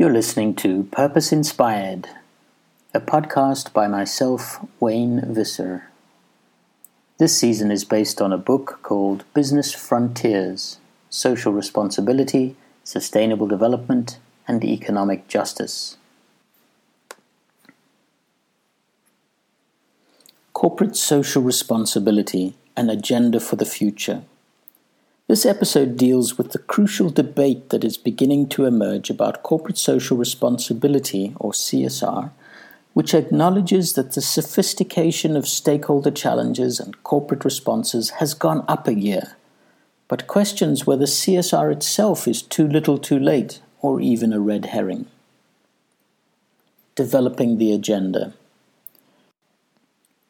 You're listening to Purpose Inspired, a podcast by myself, Wayne Visser. This season is based on a book called Business Frontiers Social Responsibility, Sustainable Development, and Economic Justice. Corporate Social Responsibility An Agenda for the Future. This episode deals with the crucial debate that is beginning to emerge about corporate social responsibility, or CSR, which acknowledges that the sophistication of stakeholder challenges and corporate responses has gone up a gear, but questions whether CSR itself is too little too late or even a red herring. Developing the agenda.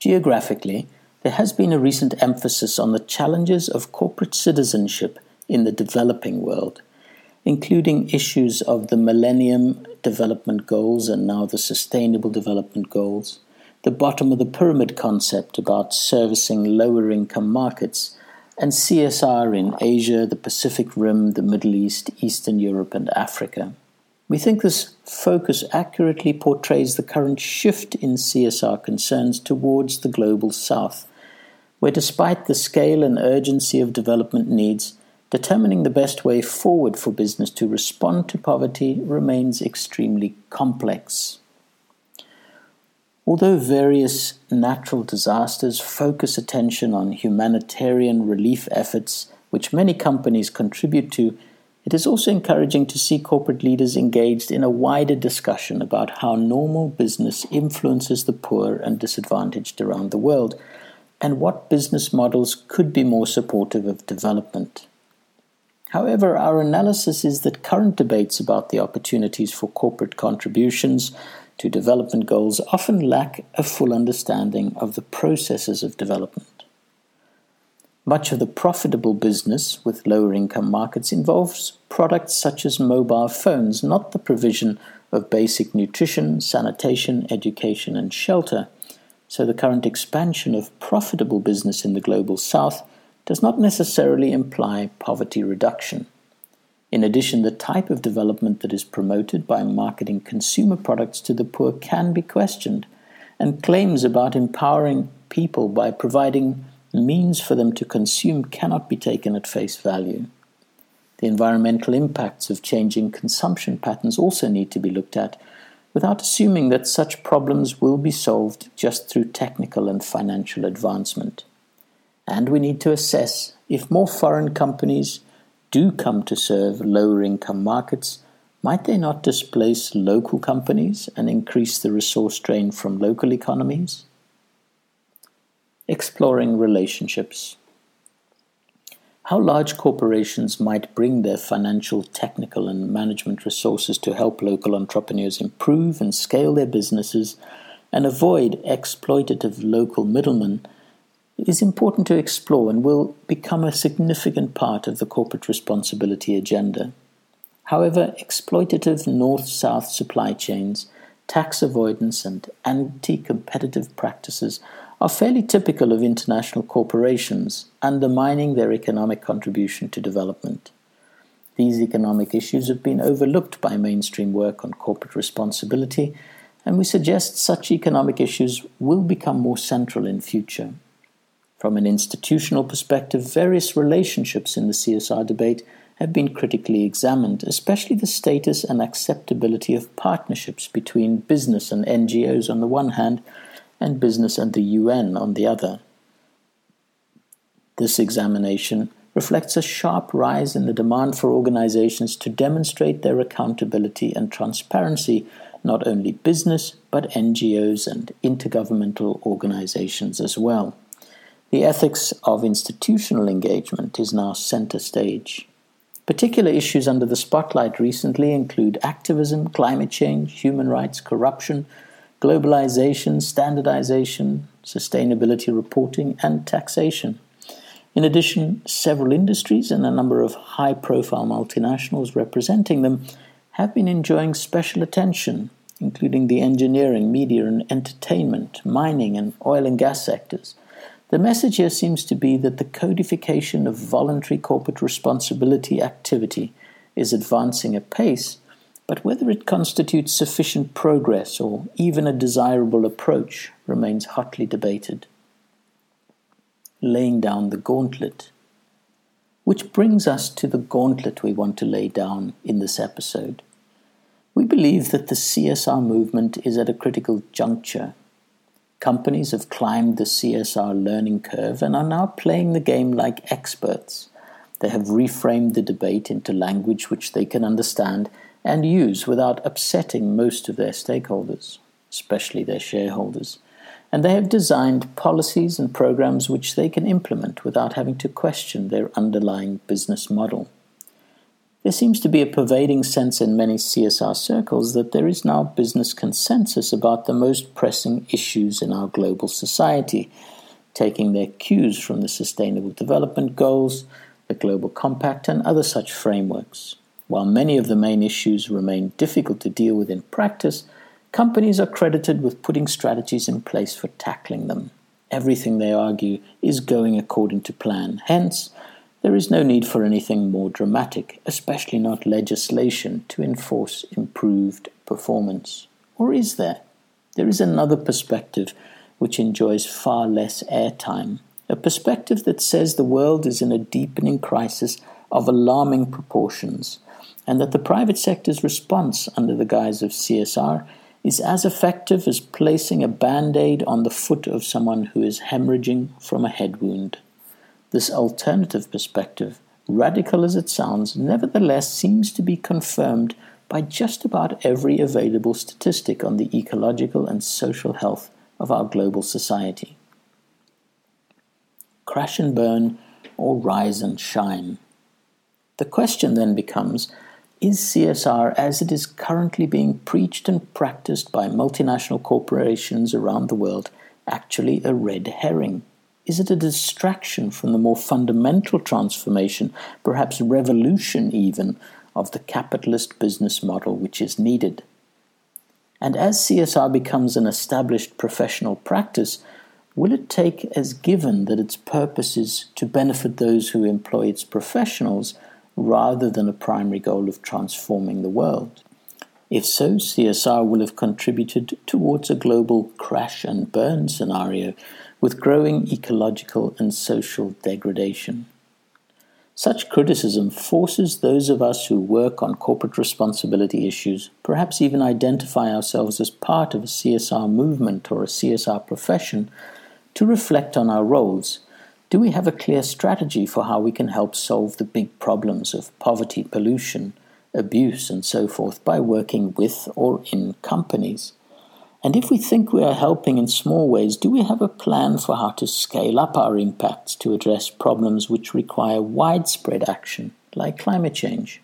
Geographically, there has been a recent emphasis on the challenges of corporate citizenship in the developing world, including issues of the Millennium Development Goals and now the Sustainable Development Goals, the bottom of the pyramid concept about servicing lower income markets, and CSR in Asia, the Pacific Rim, the Middle East, Eastern Europe, and Africa. We think this focus accurately portrays the current shift in CSR concerns towards the global south, where despite the scale and urgency of development needs, determining the best way forward for business to respond to poverty remains extremely complex. Although various natural disasters focus attention on humanitarian relief efforts, which many companies contribute to, it is also encouraging to see corporate leaders engaged in a wider discussion about how normal business influences the poor and disadvantaged around the world and what business models could be more supportive of development. However, our analysis is that current debates about the opportunities for corporate contributions to development goals often lack a full understanding of the processes of development. Much of the profitable business with lower income markets involves products such as mobile phones, not the provision of basic nutrition, sanitation, education, and shelter so the current expansion of profitable business in the global south does not necessarily imply poverty reduction. In addition, the type of development that is promoted by marketing consumer products to the poor can be questioned, and claims about empowering people by providing means for them to consume cannot be taken at face value. The environmental impacts of changing consumption patterns also need to be looked at without assuming that such problems will be solved just through technical and financial advancement. And we need to assess if more foreign companies do come to serve lower income markets, might they not displace local companies and increase the resource drain from local economies? Exploring relationships how large corporations might bring their financial, technical, and management resources to help local entrepreneurs improve and scale their businesses and avoid exploitative local middlemen is important to explore and will become a significant part of the corporate responsibility agenda. However, exploitative north south supply chains, tax avoidance, and anti competitive practices are fairly typical of international corporations, undermining their economic contribution to development. These economic issues have been overlooked by mainstream work on corporate responsibility, and we suggest such economic issues will become more central in future. From an institutional perspective, various relationships in the CSR debate have been critically examined, especially the status and acceptability of partnerships between business and NGOs on the one hand and business and the UN on the other. This examination reflects a sharp rise in the demand for organizations to demonstrate their accountability and transparency, not only business, but NGOs and intergovernmental organizations as well. The ethics of institutional engagement is now center stage. Particular issues under the spotlight recently include activism, climate change, human rights, corruption, globalization, standardization, sustainability reporting, and taxation. In addition, several industries and a number of high profile multinationals representing them have been enjoying special attention, including the engineering, media and entertainment, mining, and oil and gas sectors. The message here seems to be that the codification of voluntary corporate responsibility activity is advancing apace but whether it constitutes sufficient progress or even a desirable approach remains hotly debated. Laying down the gauntlet. Which brings us to the gauntlet we want to lay down in this episode. We believe that the CSR movement is at a critical juncture. Companies have climbed the CSR learning curve and are now playing the game like experts. They have reframed the debate into language which they can understand and use without upsetting most of their stakeholders, especially their shareholders. And they have designed policies and programs which they can implement without having to question their underlying business model. There seems to be a pervading sense in many CSR circles that there is now business consensus about the most pressing issues in our global society, taking their cues from the Sustainable Development Goals, the Global Compact, and other such frameworks. While many of the main issues remain difficult to deal with in practice, companies are credited with putting strategies in place for tackling them. Everything, they argue, is going according to plan. Hence, there is no need for anything more dramatic, especially not legislation, to enforce improved performance. Or is there? There is another perspective which enjoys far less airtime, a perspective that says the world is in a deepening crisis of alarming proportions and that the private sector's response under the guise of CSR is as effective as placing a band aid on the foot of someone who is hemorrhaging from a head wound. This alternative perspective, radical as it sounds, nevertheless seems to be confirmed by just about every available statistic on the ecological and social health of our global society. Crash and burn or rise and shine. The question then becomes is CSR, as it is currently being preached and practiced by multinational corporations around the world, actually a red herring? Is it a distraction from the more fundamental transformation, perhaps revolution even, of the capitalist business model which is needed? And as CSR becomes an established professional practice, will it take as given that its purpose is to benefit those who employ its professionals rather than a primary goal of transforming the world? If so, CSR will have contributed towards a global crash and burn scenario with growing ecological and social degradation. Such criticism forces those of us who work on corporate responsibility issues, perhaps even identify ourselves as part of a CSR movement or a CSR profession, to reflect on our roles do we have a clear strategy for how we can help solve the big problems of poverty, pollution, abuse, and so forth by working with or in companies? And if we think we are helping in small ways, do we have a plan for how to scale up our impacts to address problems which require widespread action, like climate change?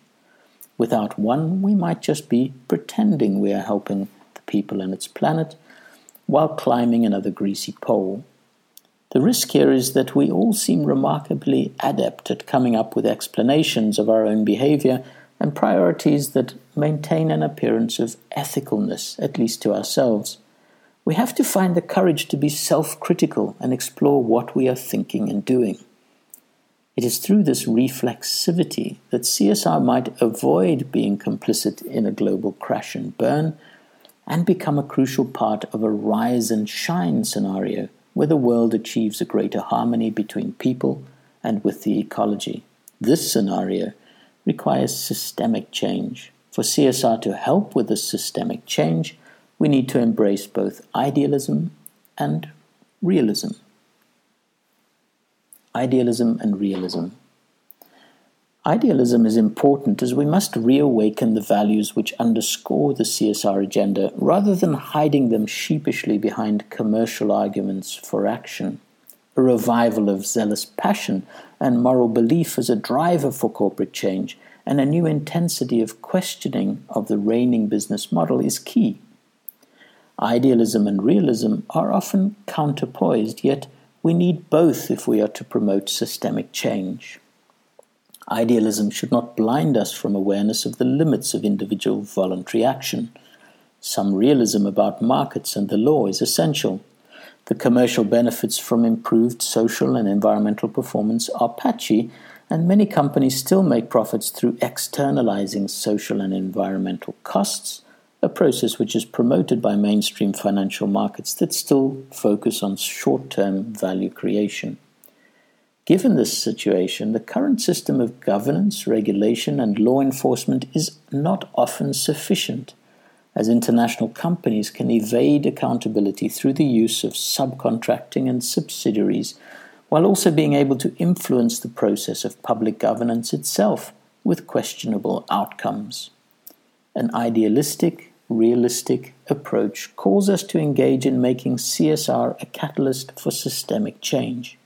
Without one, we might just be pretending we are helping the people and its planet while climbing another greasy pole the risk here is that we all seem remarkably adept at coming up with explanations of our own behavior and priorities that maintain an appearance of ethicalness, at least to ourselves. We have to find the courage to be self critical and explore what we are thinking and doing. It is through this reflexivity that CSR might avoid being complicit in a global crash and burn and become a crucial part of a rise and shine scenario where the world achieves a greater harmony between people and with the ecology. This scenario requires systemic change. For CSR to help with this systemic change, we need to embrace both idealism and realism. Idealism and realism. Idealism is important as we must reawaken the values which underscore the CSR agenda rather than hiding them sheepishly behind commercial arguments for action. A revival of zealous passion and moral belief as a driver for corporate change and a new intensity of questioning of the reigning business model is key. Idealism and realism are often counterpoised, yet we need both if we are to promote systemic change. Idealism should not blind us from awareness of the limits of individual voluntary action. Some realism about markets and the law is essential. The commercial benefits from improved social and environmental performance are patchy, and many companies still make profits through externalizing social and environmental costs, a process which is promoted by mainstream financial markets that still focus on short term value creation. Given this situation, the current system of governance, regulation, and law enforcement is not often sufficient, as international companies can evade accountability through the use of subcontracting and subsidiaries, while also being able to influence the process of public governance itself with questionable outcomes. An idealistic, realistic approach calls us to engage in making CSR a catalyst for systemic change.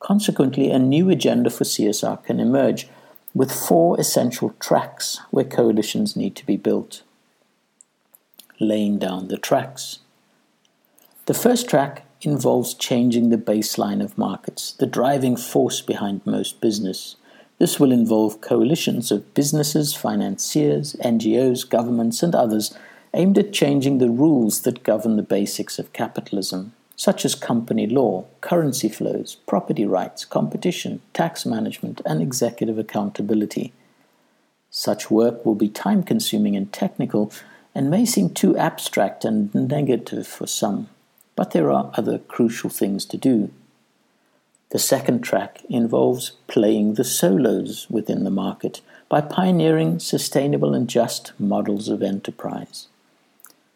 Consequently, a new agenda for CSR can emerge with four essential tracks where coalitions need to be built. Laying down the tracks. The first track involves changing the baseline of markets, the driving force behind most business. This will involve coalitions of businesses, financiers, NGOs, governments, and others aimed at changing the rules that govern the basics of capitalism such as company law, currency flows, property rights, competition, tax management, and executive accountability. Such work will be time consuming and technical and may seem too abstract and negative for some, but there are other crucial things to do. The second track involves playing the solos within the market by pioneering sustainable and just models of enterprise.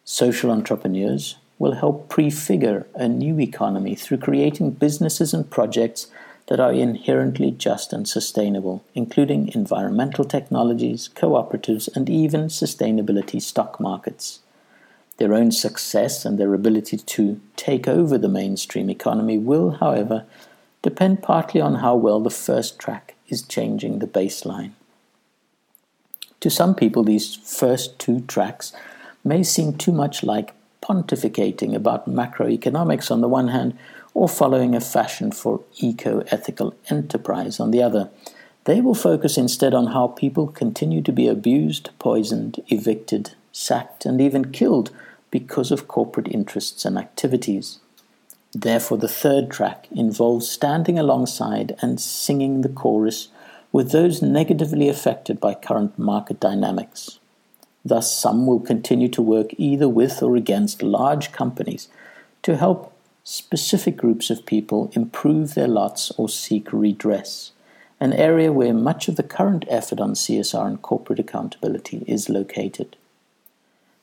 Social entrepreneurs will help prefigure a new economy through creating businesses and projects that are inherently just and sustainable, including environmental technologies, cooperatives, and even sustainability stock markets. Their own success and their ability to take over the mainstream economy will, however, depend partly on how well the first track is changing the baseline. To some people, these first two tracks may seem too much like pontificating about macroeconomics on the one hand, or following a fashion for eco ethical enterprise on the other. They will focus instead on how people continue to be abused, poisoned, evicted, sacked, and even killed because of corporate interests and activities. Therefore, the third track involves standing alongside and singing the chorus with those negatively affected by current market dynamics. Thus, some will continue to work either with or against large companies to help specific groups of people improve their lots or seek redress, an area where much of the current effort on CSR and corporate accountability is located.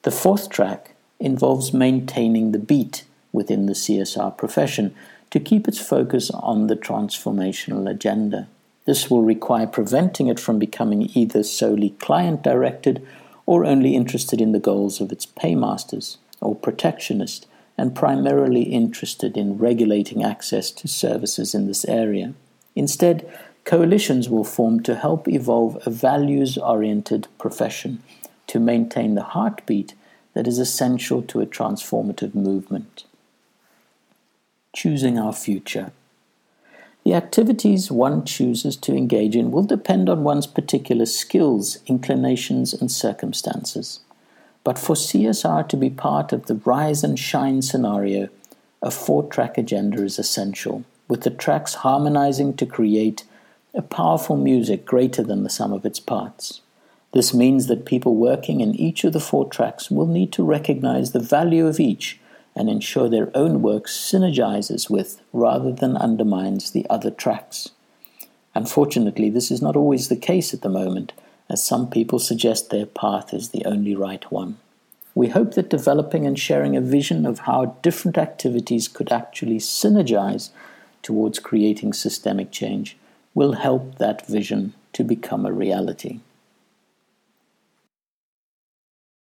The fourth track involves maintaining the beat within the CSR profession to keep its focus on the transformational agenda. This will require preventing it from becoming either solely client directed or only interested in the goals of its paymasters, or protectionist, and primarily interested in regulating access to services in this area. Instead, coalitions will form to help evolve a values oriented profession to maintain the heartbeat that is essential to a transformative movement. Choosing our future. The activities one chooses to engage in will depend on one's particular skills, inclinations, and circumstances. But for CSR to be part of the rise and shine scenario, a four track agenda is essential, with the tracks harmonizing to create a powerful music greater than the sum of its parts. This means that people working in each of the four tracks will need to recognize the value of each and ensure their own work synergizes with rather than undermines the other tracks. Unfortunately, this is not always the case at the moment, as some people suggest their path is the only right one. We hope that developing and sharing a vision of how different activities could actually synergize towards creating systemic change will help that vision to become a reality.